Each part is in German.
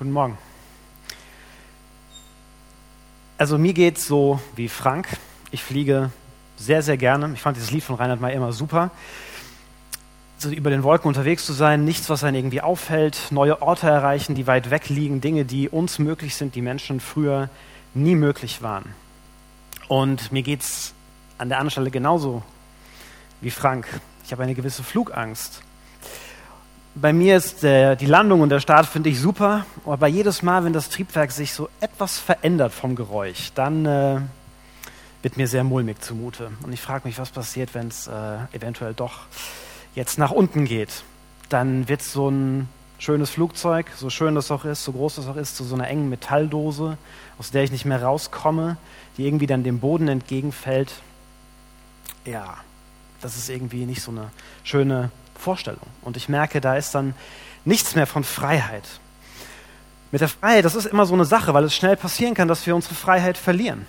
Guten Morgen. Also mir geht es so wie Frank. Ich fliege sehr, sehr gerne. Ich fand dieses Lied von Reinhard May immer super. So über den Wolken unterwegs zu sein, nichts, was einen irgendwie aufhält, neue Orte erreichen, die weit weg liegen, Dinge, die uns möglich sind, die Menschen früher nie möglich waren. Und mir geht es an der anderen Stelle genauso wie Frank. Ich habe eine gewisse Flugangst. Bei mir ist äh, die Landung und der Start finde ich super, aber jedes Mal, wenn das Triebwerk sich so etwas verändert vom Geräusch, dann äh, wird mir sehr mulmig zumute. Und ich frage mich, was passiert, wenn es äh, eventuell doch jetzt nach unten geht. Dann wird so ein schönes Flugzeug, so schön das auch ist, so groß das auch ist, zu so einer engen Metalldose, aus der ich nicht mehr rauskomme, die irgendwie dann dem Boden entgegenfällt. Ja, das ist irgendwie nicht so eine schöne Vorstellung. Und ich merke, da ist dann nichts mehr von Freiheit. Mit der Freiheit, das ist immer so eine Sache, weil es schnell passieren kann, dass wir unsere Freiheit verlieren,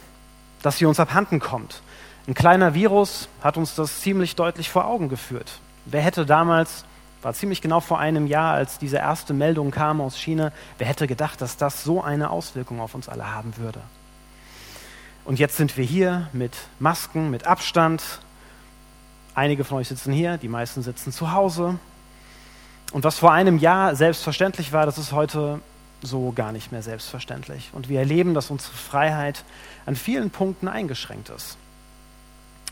dass sie uns abhanden kommt. Ein kleiner Virus hat uns das ziemlich deutlich vor Augen geführt. Wer hätte damals, war ziemlich genau vor einem Jahr, als diese erste Meldung kam aus China, wer hätte gedacht, dass das so eine Auswirkung auf uns alle haben würde? Und jetzt sind wir hier mit Masken, mit Abstand, Einige von euch sitzen hier, die meisten sitzen zu Hause. Und was vor einem Jahr selbstverständlich war, das ist heute so gar nicht mehr selbstverständlich. Und wir erleben, dass unsere Freiheit an vielen Punkten eingeschränkt ist.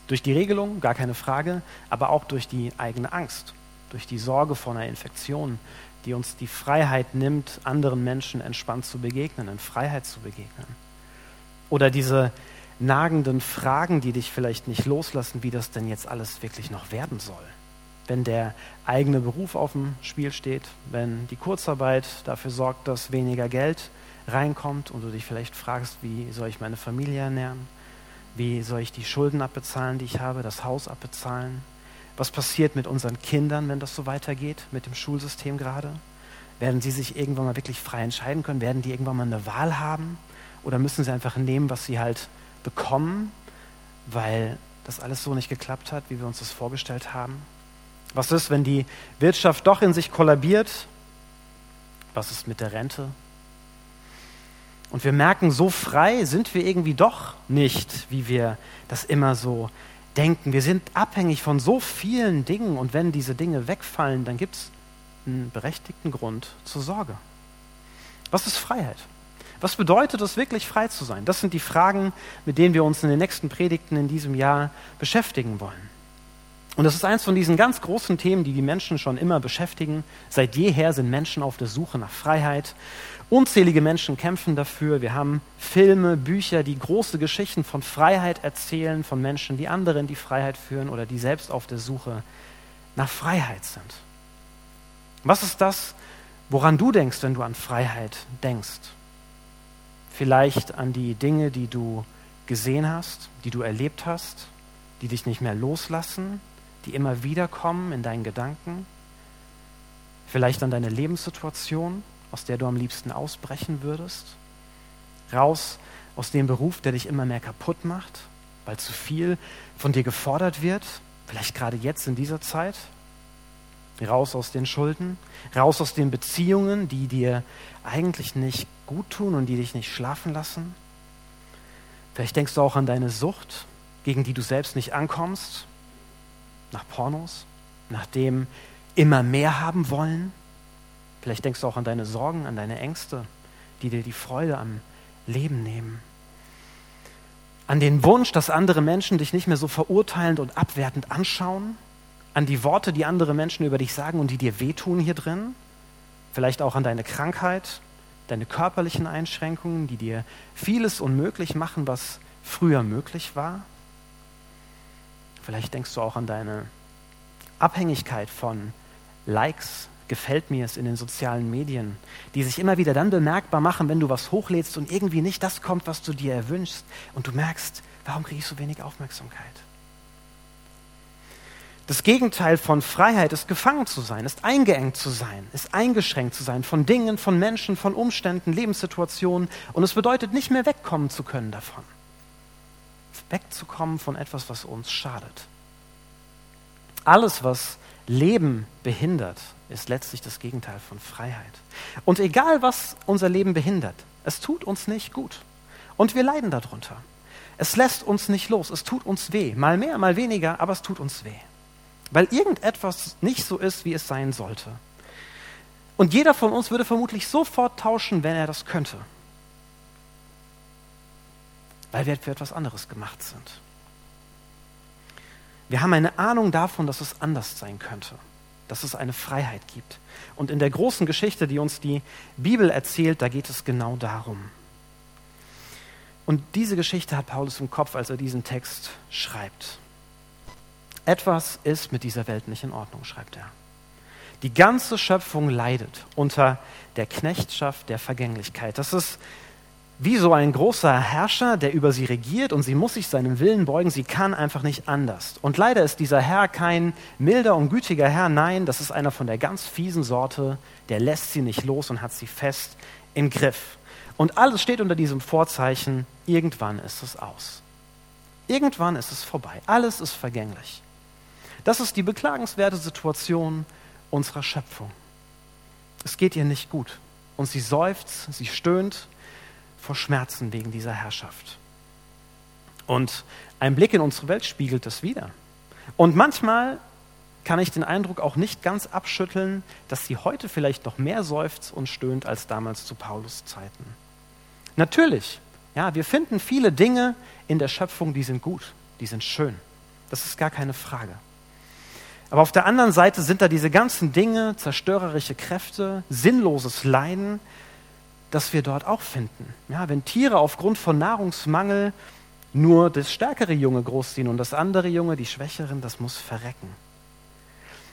Durch die Regelung, gar keine Frage, aber auch durch die eigene Angst, durch die Sorge vor einer Infektion, die uns die Freiheit nimmt, anderen Menschen entspannt zu begegnen, in Freiheit zu begegnen. Oder diese nagenden Fragen, die dich vielleicht nicht loslassen, wie das denn jetzt alles wirklich noch werden soll. Wenn der eigene Beruf auf dem Spiel steht, wenn die Kurzarbeit dafür sorgt, dass weniger Geld reinkommt und du dich vielleicht fragst, wie soll ich meine Familie ernähren? Wie soll ich die Schulden abbezahlen, die ich habe, das Haus abbezahlen? Was passiert mit unseren Kindern, wenn das so weitergeht, mit dem Schulsystem gerade? Werden sie sich irgendwann mal wirklich frei entscheiden können? Werden die irgendwann mal eine Wahl haben? Oder müssen sie einfach nehmen, was sie halt bekommen, weil das alles so nicht geklappt hat, wie wir uns das vorgestellt haben? Was ist, wenn die Wirtschaft doch in sich kollabiert? Was ist mit der Rente? Und wir merken, so frei sind wir irgendwie doch nicht, wie wir das immer so denken. Wir sind abhängig von so vielen Dingen und wenn diese Dinge wegfallen, dann gibt es einen berechtigten Grund zur Sorge. Was ist Freiheit? Was bedeutet es wirklich frei zu sein? Das sind die Fragen, mit denen wir uns in den nächsten Predigten in diesem Jahr beschäftigen wollen. Und das ist eins von diesen ganz großen Themen, die die Menschen schon immer beschäftigen. Seit jeher sind Menschen auf der Suche nach Freiheit. Unzählige Menschen kämpfen dafür. Wir haben Filme, Bücher, die große Geschichten von Freiheit erzählen, von Menschen, die andere in die Freiheit führen oder die selbst auf der Suche nach Freiheit sind. Was ist das, woran du denkst, wenn du an Freiheit denkst? Vielleicht an die Dinge, die du gesehen hast, die du erlebt hast, die dich nicht mehr loslassen, die immer wieder kommen in deinen Gedanken. Vielleicht an deine Lebenssituation, aus der du am liebsten ausbrechen würdest. Raus aus dem Beruf, der dich immer mehr kaputt macht, weil zu viel von dir gefordert wird, vielleicht gerade jetzt in dieser Zeit. Raus aus den Schulden, raus aus den Beziehungen, die dir eigentlich nicht gut tun und die dich nicht schlafen lassen. Vielleicht denkst du auch an deine Sucht, gegen die du selbst nicht ankommst, nach Pornos, nach dem immer mehr haben wollen. Vielleicht denkst du auch an deine Sorgen, an deine Ängste, die dir die Freude am Leben nehmen. An den Wunsch, dass andere Menschen dich nicht mehr so verurteilend und abwertend anschauen. An die Worte, die andere Menschen über dich sagen und die dir wehtun hier drin. Vielleicht auch an deine Krankheit, deine körperlichen Einschränkungen, die dir vieles unmöglich machen, was früher möglich war. Vielleicht denkst du auch an deine Abhängigkeit von Likes, gefällt mir es in den sozialen Medien, die sich immer wieder dann bemerkbar machen, wenn du was hochlädst und irgendwie nicht das kommt, was du dir erwünschst und du merkst, warum kriege ich so wenig Aufmerksamkeit? Das Gegenteil von Freiheit ist gefangen zu sein, ist eingeengt zu sein, ist eingeschränkt zu sein von Dingen, von Menschen, von Umständen, Lebenssituationen. Und es bedeutet nicht mehr wegkommen zu können davon. Wegzukommen von etwas, was uns schadet. Alles, was Leben behindert, ist letztlich das Gegenteil von Freiheit. Und egal, was unser Leben behindert, es tut uns nicht gut. Und wir leiden darunter. Es lässt uns nicht los, es tut uns weh. Mal mehr, mal weniger, aber es tut uns weh. Weil irgendetwas nicht so ist, wie es sein sollte. Und jeder von uns würde vermutlich sofort tauschen, wenn er das könnte. Weil wir für etwas anderes gemacht sind. Wir haben eine Ahnung davon, dass es anders sein könnte, dass es eine Freiheit gibt. Und in der großen Geschichte, die uns die Bibel erzählt, da geht es genau darum. Und diese Geschichte hat Paulus im Kopf, als er diesen Text schreibt. Etwas ist mit dieser Welt nicht in Ordnung, schreibt er. Die ganze Schöpfung leidet unter der Knechtschaft der Vergänglichkeit. Das ist wie so ein großer Herrscher, der über sie regiert und sie muss sich seinem Willen beugen. Sie kann einfach nicht anders. Und leider ist dieser Herr kein milder und gütiger Herr. Nein, das ist einer von der ganz fiesen Sorte. Der lässt sie nicht los und hat sie fest im Griff. Und alles steht unter diesem Vorzeichen, irgendwann ist es aus. Irgendwann ist es vorbei. Alles ist vergänglich. Das ist die beklagenswerte Situation unserer Schöpfung. Es geht ihr nicht gut. Und sie seufzt, sie stöhnt vor Schmerzen wegen dieser Herrschaft. Und ein Blick in unsere Welt spiegelt das wieder. Und manchmal kann ich den Eindruck auch nicht ganz abschütteln, dass sie heute vielleicht noch mehr seufzt und stöhnt als damals zu Paulus Zeiten. Natürlich, ja, wir finden viele Dinge in der Schöpfung, die sind gut, die sind schön. Das ist gar keine Frage. Aber auf der anderen Seite sind da diese ganzen Dinge, zerstörerische Kräfte, sinnloses Leiden, das wir dort auch finden. Ja, wenn Tiere aufgrund von Nahrungsmangel nur das stärkere Junge großziehen und das andere Junge, die Schwächeren, das muss verrecken.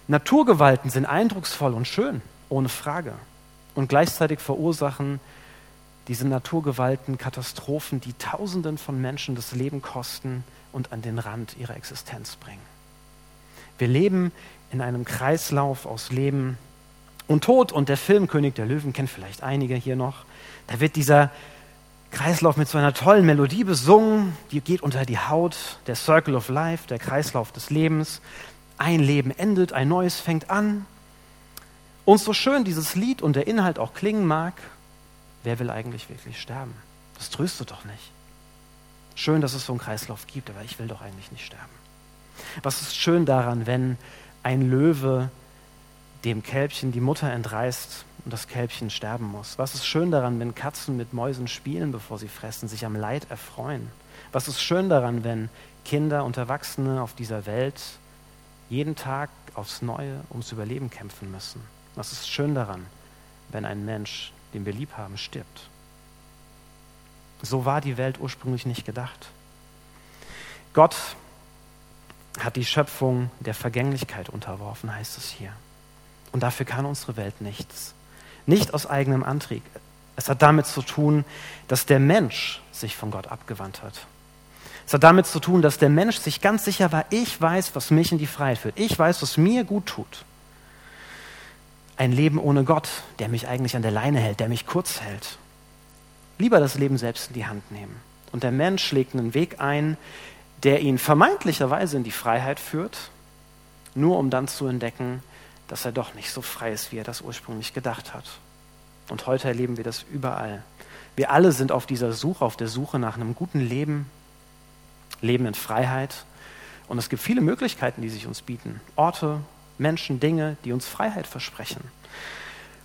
Naturgewalten sind eindrucksvoll und schön, ohne Frage. Und gleichzeitig verursachen diese Naturgewalten Katastrophen, die Tausenden von Menschen das Leben kosten und an den Rand ihrer Existenz bringen. Wir leben in einem Kreislauf aus Leben und Tod und der Film König der Löwen kennt vielleicht einige hier noch. Da wird dieser Kreislauf mit so einer tollen Melodie besungen, die geht unter die Haut, der Circle of Life, der Kreislauf des Lebens. Ein Leben endet, ein neues fängt an. Und so schön dieses Lied und der Inhalt auch klingen mag, wer will eigentlich wirklich sterben? Das tröstet doch nicht. Schön, dass es so einen Kreislauf gibt, aber ich will doch eigentlich nicht sterben. Was ist schön daran, wenn ein Löwe dem Kälbchen die Mutter entreißt und das Kälbchen sterben muss? Was ist schön daran, wenn Katzen mit Mäusen spielen, bevor sie fressen, sich am Leid erfreuen? Was ist schön daran, wenn Kinder und Erwachsene auf dieser Welt jeden Tag aufs Neue ums Überleben kämpfen müssen? Was ist schön daran, wenn ein Mensch, den wir lieb haben, stirbt? So war die Welt ursprünglich nicht gedacht. Gott hat die Schöpfung der Vergänglichkeit unterworfen, heißt es hier. Und dafür kann unsere Welt nichts. Nicht aus eigenem Antrieb. Es hat damit zu tun, dass der Mensch sich von Gott abgewandt hat. Es hat damit zu tun, dass der Mensch sich ganz sicher war, ich weiß, was mich in die Freiheit führt. Ich weiß, was mir gut tut. Ein Leben ohne Gott, der mich eigentlich an der Leine hält, der mich kurz hält. Lieber das Leben selbst in die Hand nehmen. Und der Mensch schlägt einen Weg ein, der ihn vermeintlicherweise in die Freiheit führt, nur um dann zu entdecken, dass er doch nicht so frei ist, wie er das ursprünglich gedacht hat. Und heute erleben wir das überall. Wir alle sind auf dieser Suche, auf der Suche nach einem guten Leben, Leben in Freiheit. Und es gibt viele Möglichkeiten, die sich uns bieten. Orte, Menschen, Dinge, die uns Freiheit versprechen.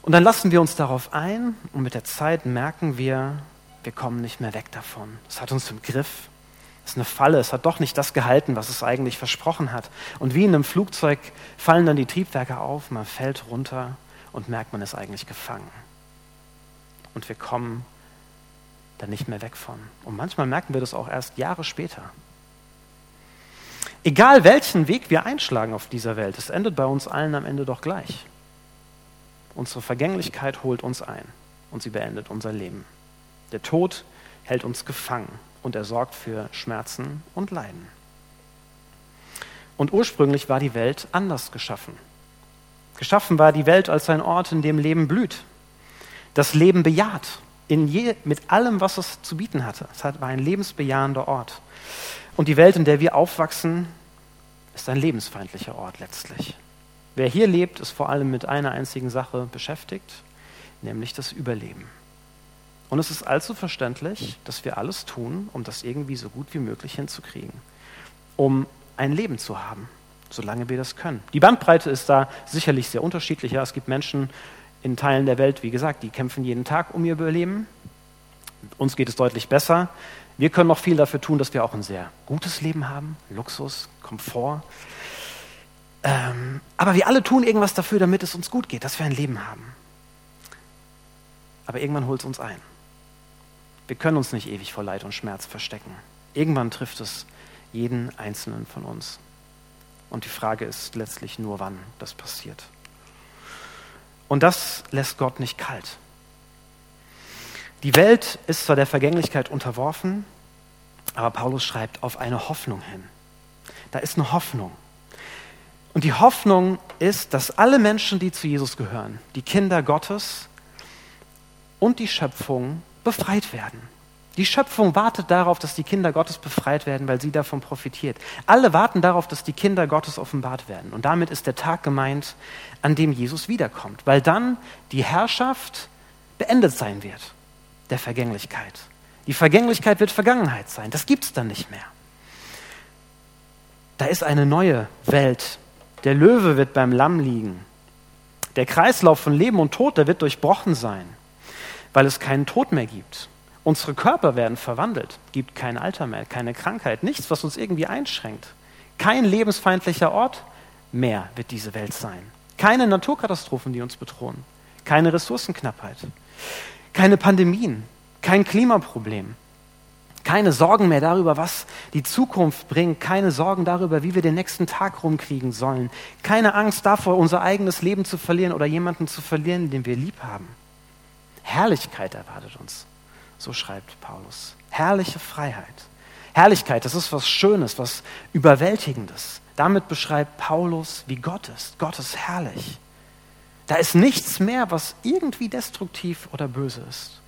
Und dann lassen wir uns darauf ein und mit der Zeit merken wir, wir kommen nicht mehr weg davon. Es hat uns im Griff. Es ist eine Falle, es hat doch nicht das gehalten, was es eigentlich versprochen hat. Und wie in einem Flugzeug fallen dann die Triebwerke auf, man fällt runter und merkt, man ist eigentlich gefangen. Und wir kommen da nicht mehr weg von. Und manchmal merken wir das auch erst Jahre später. Egal welchen Weg wir einschlagen auf dieser Welt, es endet bei uns allen am Ende doch gleich. Unsere Vergänglichkeit holt uns ein und sie beendet unser Leben. Der Tod hält uns gefangen und er sorgt für Schmerzen und Leiden. Und ursprünglich war die Welt anders geschaffen. Geschaffen war die Welt als ein Ort, in dem Leben blüht, das Leben bejaht, in je, mit allem, was es zu bieten hatte. Es war ein lebensbejahender Ort. Und die Welt, in der wir aufwachsen, ist ein lebensfeindlicher Ort letztlich. Wer hier lebt, ist vor allem mit einer einzigen Sache beschäftigt, nämlich das Überleben. Und es ist allzu verständlich, dass wir alles tun, um das irgendwie so gut wie möglich hinzukriegen, um ein Leben zu haben, solange wir das können. Die Bandbreite ist da sicherlich sehr unterschiedlich. Es gibt Menschen in Teilen der Welt, wie gesagt, die kämpfen jeden Tag um ihr Überleben. Uns geht es deutlich besser. Wir können noch viel dafür tun, dass wir auch ein sehr gutes Leben haben, Luxus, Komfort. Ähm, aber wir alle tun irgendwas dafür, damit es uns gut geht, dass wir ein Leben haben. Aber irgendwann holt es uns ein. Wir können uns nicht ewig vor Leid und Schmerz verstecken. Irgendwann trifft es jeden Einzelnen von uns. Und die Frage ist letztlich nur, wann das passiert. Und das lässt Gott nicht kalt. Die Welt ist zwar der Vergänglichkeit unterworfen, aber Paulus schreibt auf eine Hoffnung hin. Da ist eine Hoffnung. Und die Hoffnung ist, dass alle Menschen, die zu Jesus gehören, die Kinder Gottes und die Schöpfung befreit werden. Die Schöpfung wartet darauf, dass die Kinder Gottes befreit werden, weil sie davon profitiert. Alle warten darauf, dass die Kinder Gottes offenbart werden. Und damit ist der Tag gemeint, an dem Jesus wiederkommt, weil dann die Herrschaft beendet sein wird, der Vergänglichkeit. Die Vergänglichkeit wird Vergangenheit sein. Das gibt es dann nicht mehr. Da ist eine neue Welt. Der Löwe wird beim Lamm liegen. Der Kreislauf von Leben und Tod, der wird durchbrochen sein, weil es keinen Tod mehr gibt. Unsere Körper werden verwandelt, gibt kein Alter mehr, keine Krankheit, nichts, was uns irgendwie einschränkt. Kein lebensfeindlicher Ort mehr wird diese Welt sein. Keine Naturkatastrophen, die uns bedrohen. Keine Ressourcenknappheit. Keine Pandemien. Kein Klimaproblem. Keine Sorgen mehr darüber, was die Zukunft bringt. Keine Sorgen darüber, wie wir den nächsten Tag rumkriegen sollen. Keine Angst davor, unser eigenes Leben zu verlieren oder jemanden zu verlieren, den wir lieb haben. Herrlichkeit erwartet uns. So schreibt Paulus. Herrliche Freiheit. Herrlichkeit, das ist was Schönes, was Überwältigendes. Damit beschreibt Paulus, wie Gott ist. Gott ist herrlich. Da ist nichts mehr, was irgendwie destruktiv oder böse ist.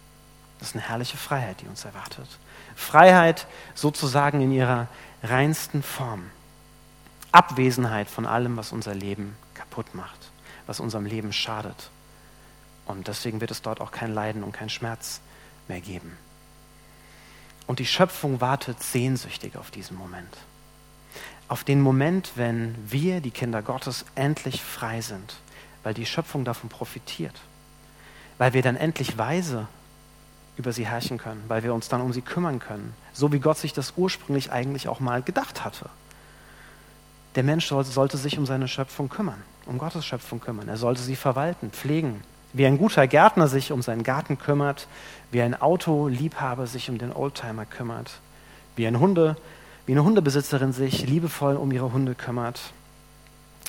Das ist eine herrliche Freiheit, die uns erwartet. Freiheit sozusagen in ihrer reinsten Form. Abwesenheit von allem, was unser Leben kaputt macht, was unserem Leben schadet. Und deswegen wird es dort auch kein Leiden und kein Schmerz mehr geben. Und die Schöpfung wartet sehnsüchtig auf diesen Moment. Auf den Moment, wenn wir, die Kinder Gottes, endlich frei sind, weil die Schöpfung davon profitiert, weil wir dann endlich weise über sie herrschen können, weil wir uns dann um sie kümmern können, so wie Gott sich das ursprünglich eigentlich auch mal gedacht hatte. Der Mensch sollte sich um seine Schöpfung kümmern, um Gottes Schöpfung kümmern. Er sollte sie verwalten, pflegen, wie ein guter Gärtner sich um seinen Garten kümmert, wie ein Autoliebhaber sich um den Oldtimer kümmert, wie, ein Hunde, wie eine Hundebesitzerin sich liebevoll um ihre Hunde kümmert,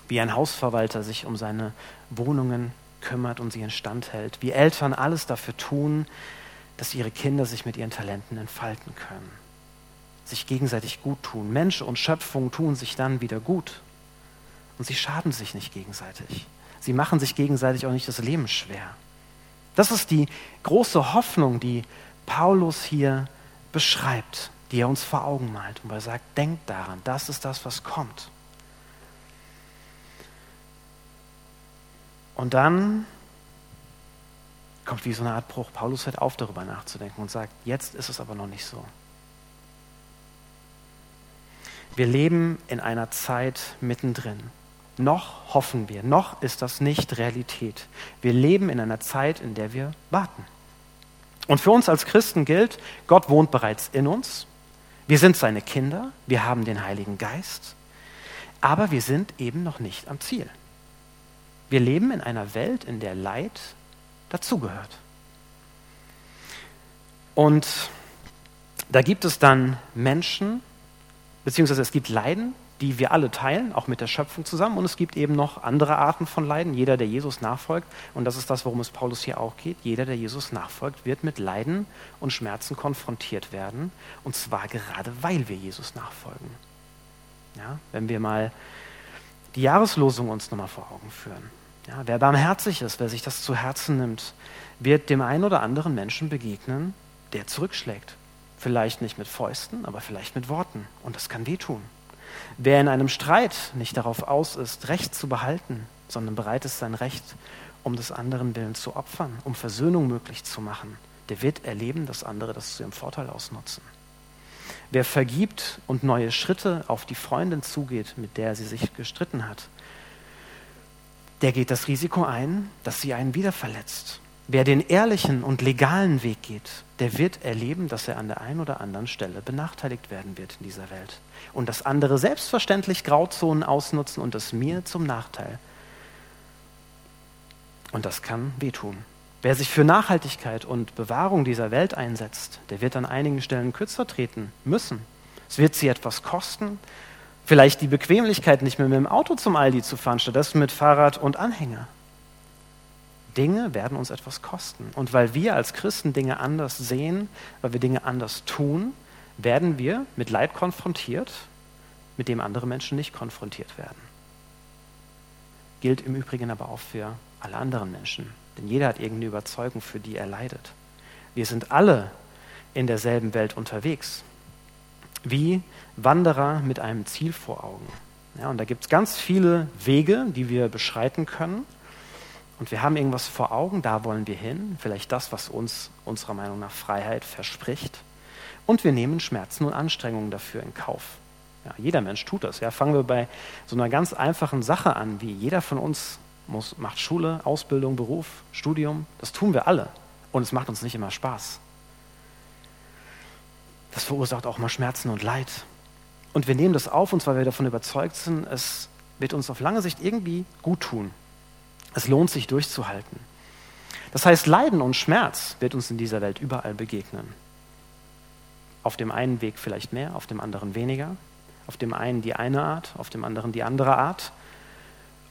wie ein Hausverwalter sich um seine Wohnungen kümmert und sie instand hält, wie Eltern alles dafür tun, dass ihre Kinder sich mit ihren Talenten entfalten können, sich gegenseitig gut tun. Mensch und Schöpfung tun sich dann wieder gut und sie schaden sich nicht gegenseitig. Sie machen sich gegenseitig auch nicht das Leben schwer. Das ist die große Hoffnung, die Paulus hier beschreibt, die er uns vor Augen malt. Und er sagt, denkt daran, das ist das, was kommt. Und dann kommt wie so eine Art Bruch. Paulus hört auf, darüber nachzudenken und sagt, jetzt ist es aber noch nicht so. Wir leben in einer Zeit mittendrin. Noch hoffen wir, noch ist das nicht Realität. Wir leben in einer Zeit, in der wir warten. Und für uns als Christen gilt, Gott wohnt bereits in uns. Wir sind seine Kinder, wir haben den Heiligen Geist, aber wir sind eben noch nicht am Ziel. Wir leben in einer Welt, in der Leid dazugehört. Und da gibt es dann Menschen, beziehungsweise es gibt Leiden, die wir alle teilen, auch mit der Schöpfung zusammen. Und es gibt eben noch andere Arten von Leiden. Jeder, der Jesus nachfolgt, und das ist das, worum es Paulus hier auch geht, jeder, der Jesus nachfolgt, wird mit Leiden und Schmerzen konfrontiert werden. Und zwar gerade, weil wir Jesus nachfolgen. Ja, wenn wir mal die Jahreslosung uns nochmal vor Augen führen. Ja, wer barmherzig ist, wer sich das zu Herzen nimmt, wird dem einen oder anderen Menschen begegnen, der zurückschlägt. Vielleicht nicht mit Fäusten, aber vielleicht mit Worten. Und das kann wehtun. Wer in einem Streit nicht darauf aus ist, Recht zu behalten, sondern bereit ist, sein Recht um des anderen Willen zu opfern, um Versöhnung möglich zu machen, der wird erleben, dass andere das zu ihrem Vorteil ausnutzen. Wer vergibt und neue Schritte auf die Freundin zugeht, mit der sie sich gestritten hat, der geht das Risiko ein, dass sie einen wieder verletzt. Wer den ehrlichen und legalen Weg geht, der wird erleben, dass er an der einen oder anderen Stelle benachteiligt werden wird in dieser Welt. Und dass andere selbstverständlich Grauzonen ausnutzen und es mir zum Nachteil. Und das kann wehtun. Wer sich für Nachhaltigkeit und Bewahrung dieser Welt einsetzt, der wird an einigen Stellen kürzer treten müssen. Es wird sie etwas kosten, vielleicht die Bequemlichkeit, nicht mehr mit dem Auto zum Aldi zu fahren, stattdessen mit Fahrrad und Anhänger. Dinge werden uns etwas kosten. Und weil wir als Christen Dinge anders sehen, weil wir Dinge anders tun, werden wir mit Leid konfrontiert, mit dem andere Menschen nicht konfrontiert werden. Gilt im Übrigen aber auch für alle anderen Menschen. Denn jeder hat irgendeine Überzeugung, für die er leidet. Wir sind alle in derselben Welt unterwegs. Wie Wanderer mit einem Ziel vor Augen. Ja, und da gibt es ganz viele Wege, die wir beschreiten können. Und wir haben irgendwas vor Augen, da wollen wir hin. Vielleicht das, was uns unserer Meinung nach Freiheit verspricht. Und wir nehmen Schmerzen und Anstrengungen dafür in Kauf. Ja, jeder Mensch tut das. Ja, fangen wir bei so einer ganz einfachen Sache an, wie jeder von uns muss, macht Schule, Ausbildung, Beruf, Studium. Das tun wir alle. Und es macht uns nicht immer Spaß. Das verursacht auch mal Schmerzen und Leid. Und wir nehmen das auf uns, weil wir davon überzeugt sind, es wird uns auf lange Sicht irgendwie gut tun. Es lohnt sich durchzuhalten. Das heißt, Leiden und Schmerz wird uns in dieser Welt überall begegnen. Auf dem einen Weg vielleicht mehr, auf dem anderen weniger. Auf dem einen die eine Art, auf dem anderen die andere Art.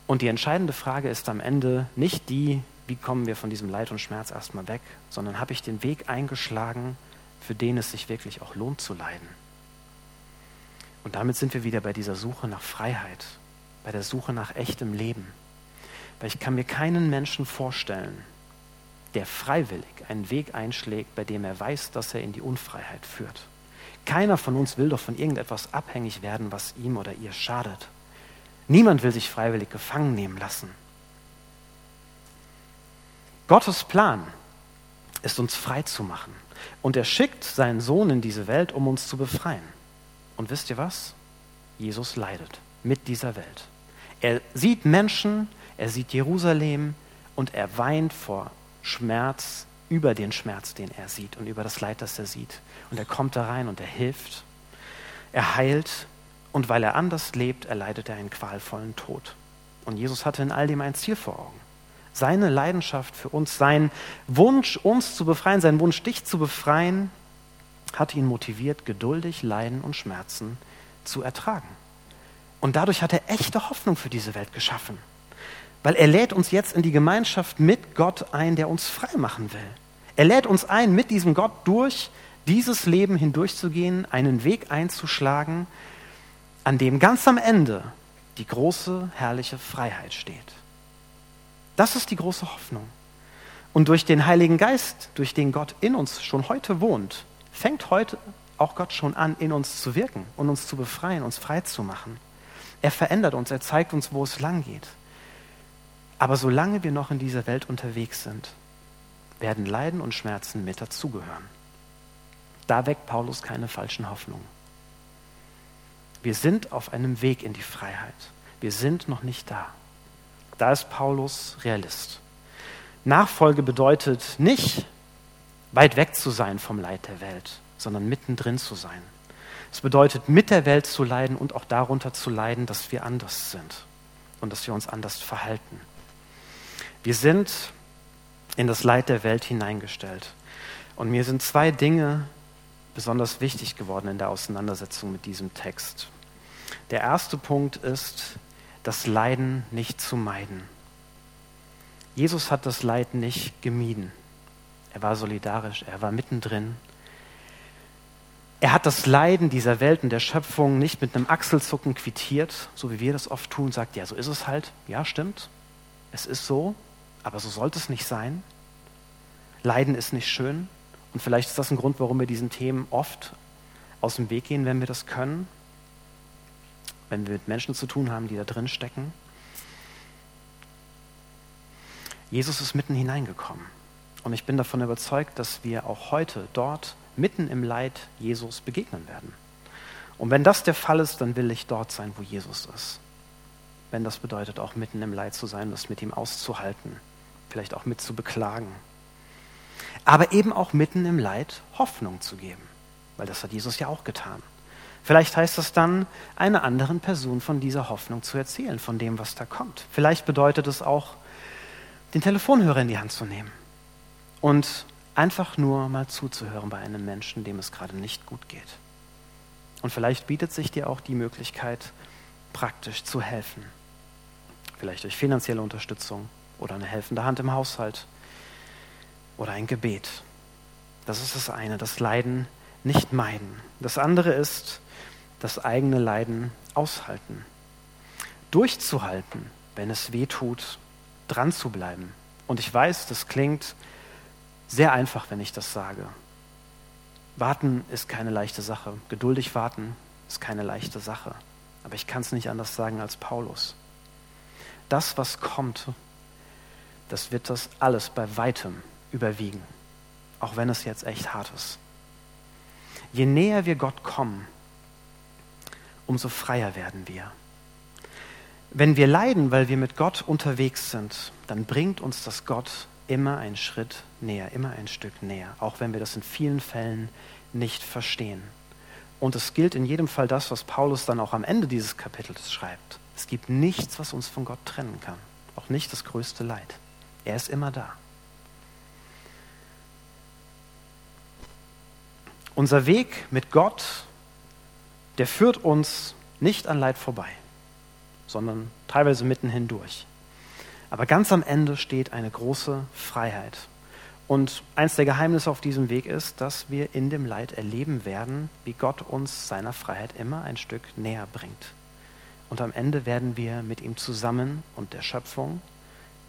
Und die entscheidende Frage ist am Ende nicht die, wie kommen wir von diesem Leid und Schmerz erstmal weg, sondern habe ich den Weg eingeschlagen, für den es sich wirklich auch lohnt zu leiden. Und damit sind wir wieder bei dieser Suche nach Freiheit, bei der Suche nach echtem Leben. Weil ich kann mir keinen Menschen vorstellen, der freiwillig einen Weg einschlägt, bei dem er weiß, dass er in die Unfreiheit führt. Keiner von uns will doch von irgendetwas abhängig werden, was ihm oder ihr schadet. Niemand will sich freiwillig gefangen nehmen lassen. Gottes Plan ist uns frei zu machen. Und er schickt seinen Sohn in diese Welt, um uns zu befreien. Und wisst ihr was? Jesus leidet mit dieser Welt. Er sieht Menschen, er sieht Jerusalem und er weint vor Schmerz über den Schmerz, den er sieht und über das Leid, das er sieht. Und er kommt da rein und er hilft. Er heilt und weil er anders lebt, erleidet er einen qualvollen Tod. Und Jesus hatte in all dem ein Ziel vor Augen. Seine Leidenschaft für uns, sein Wunsch, uns zu befreien, sein Wunsch, dich zu befreien, hat ihn motiviert, geduldig Leiden und Schmerzen zu ertragen. Und dadurch hat er echte Hoffnung für diese Welt geschaffen. Weil er lädt uns jetzt in die Gemeinschaft mit Gott ein, der uns frei machen will. Er lädt uns ein, mit diesem Gott durch dieses Leben hindurchzugehen, einen Weg einzuschlagen, an dem ganz am Ende die große, herrliche Freiheit steht. Das ist die große Hoffnung. Und durch den Heiligen Geist, durch den Gott in uns schon heute wohnt, fängt heute auch Gott schon an, in uns zu wirken und uns zu befreien, uns frei zu machen. Er verändert uns, er zeigt uns, wo es lang geht. Aber solange wir noch in dieser Welt unterwegs sind, werden Leiden und Schmerzen mit dazugehören. Da weckt Paulus keine falschen Hoffnungen. Wir sind auf einem Weg in die Freiheit. Wir sind noch nicht da. Da ist Paulus Realist. Nachfolge bedeutet nicht, weit weg zu sein vom Leid der Welt, sondern mittendrin zu sein. Es bedeutet, mit der Welt zu leiden und auch darunter zu leiden, dass wir anders sind und dass wir uns anders verhalten. Wir sind in das Leid der Welt hineingestellt. Und mir sind zwei Dinge besonders wichtig geworden in der Auseinandersetzung mit diesem Text. Der erste Punkt ist, das Leiden nicht zu meiden. Jesus hat das Leid nicht gemieden. Er war solidarisch, er war mittendrin. Er hat das Leiden dieser Welt und der Schöpfung nicht mit einem Achselzucken quittiert, so wie wir das oft tun, sagt, ja, so ist es halt. Ja, stimmt. Es ist so, aber so sollte es nicht sein. Leiden ist nicht schön. Und vielleicht ist das ein Grund, warum wir diesen Themen oft aus dem Weg gehen, wenn wir das können. wenn wir mit Menschen zu tun haben, die da drin stecken. Jesus ist mitten hineingekommen. Und ich bin davon überzeugt, dass wir auch heute dort mitten im Leid Jesus begegnen werden. Und wenn das der Fall ist, dann will ich dort sein, wo Jesus ist. Wenn das bedeutet, auch mitten im Leid zu sein, das mit ihm auszuhalten, vielleicht auch mit zu beklagen. Aber eben auch mitten im Leid Hoffnung zu geben, weil das hat Jesus ja auch getan. Vielleicht heißt das dann, einer anderen Person von dieser Hoffnung zu erzählen, von dem, was da kommt. Vielleicht bedeutet es auch, den Telefonhörer in die Hand zu nehmen und einfach nur mal zuzuhören bei einem Menschen, dem es gerade nicht gut geht. Und vielleicht bietet sich dir auch die Möglichkeit, praktisch zu helfen. Vielleicht durch finanzielle Unterstützung oder eine helfende Hand im Haushalt oder ein Gebet. Das ist das eine, das Leiden nicht meiden. Das andere ist, das eigene Leiden aushalten. Durchzuhalten, wenn es weh tut, dran zu bleiben. Und ich weiß, das klingt sehr einfach, wenn ich das sage. Warten ist keine leichte Sache. Geduldig warten ist keine leichte Sache. Aber ich kann es nicht anders sagen als Paulus. Das, was kommt, das wird das alles bei weitem überwiegen. Auch wenn es jetzt echt hart ist. Je näher wir Gott kommen, umso freier werden wir. Wenn wir leiden, weil wir mit Gott unterwegs sind, dann bringt uns das Gott immer einen Schritt näher, immer ein Stück näher, auch wenn wir das in vielen Fällen nicht verstehen. Und es gilt in jedem Fall das, was Paulus dann auch am Ende dieses Kapitels schreibt. Es gibt nichts, was uns von Gott trennen kann, auch nicht das größte Leid. Er ist immer da. Unser Weg mit Gott, der führt uns nicht an Leid vorbei, sondern teilweise mitten hindurch. Aber ganz am Ende steht eine große Freiheit. Und eins der Geheimnisse auf diesem Weg ist, dass wir in dem Leid erleben werden, wie Gott uns seiner Freiheit immer ein Stück näher bringt. Und am Ende werden wir mit ihm zusammen und der Schöpfung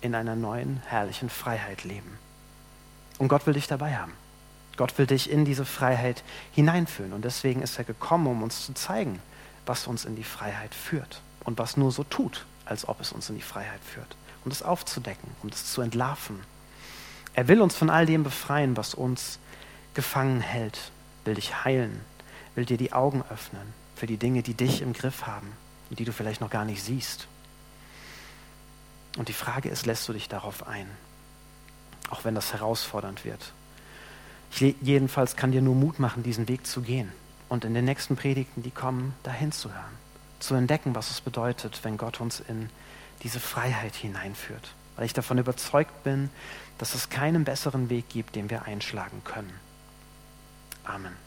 in einer neuen, herrlichen Freiheit leben. Und Gott will dich dabei haben. Gott will dich in diese Freiheit hineinführen. Und deswegen ist er gekommen, um uns zu zeigen, was uns in die Freiheit führt und was nur so tut, als ob es uns in die Freiheit führt. Um es aufzudecken, um es zu entlarven. Er will uns von all dem befreien, was uns gefangen hält, will dich heilen, will dir die Augen öffnen für die Dinge, die dich im Griff haben und die du vielleicht noch gar nicht siehst. Und die Frage ist, lässt du dich darauf ein? Auch wenn das herausfordernd wird. Ich jedenfalls kann dir nur Mut machen, diesen Weg zu gehen und in den nächsten Predigten, die kommen, dahin zu hören, zu entdecken, was es bedeutet, wenn Gott uns in diese Freiheit hineinführt. Weil ich davon überzeugt bin, dass es keinen besseren Weg gibt, den wir einschlagen können. Amen.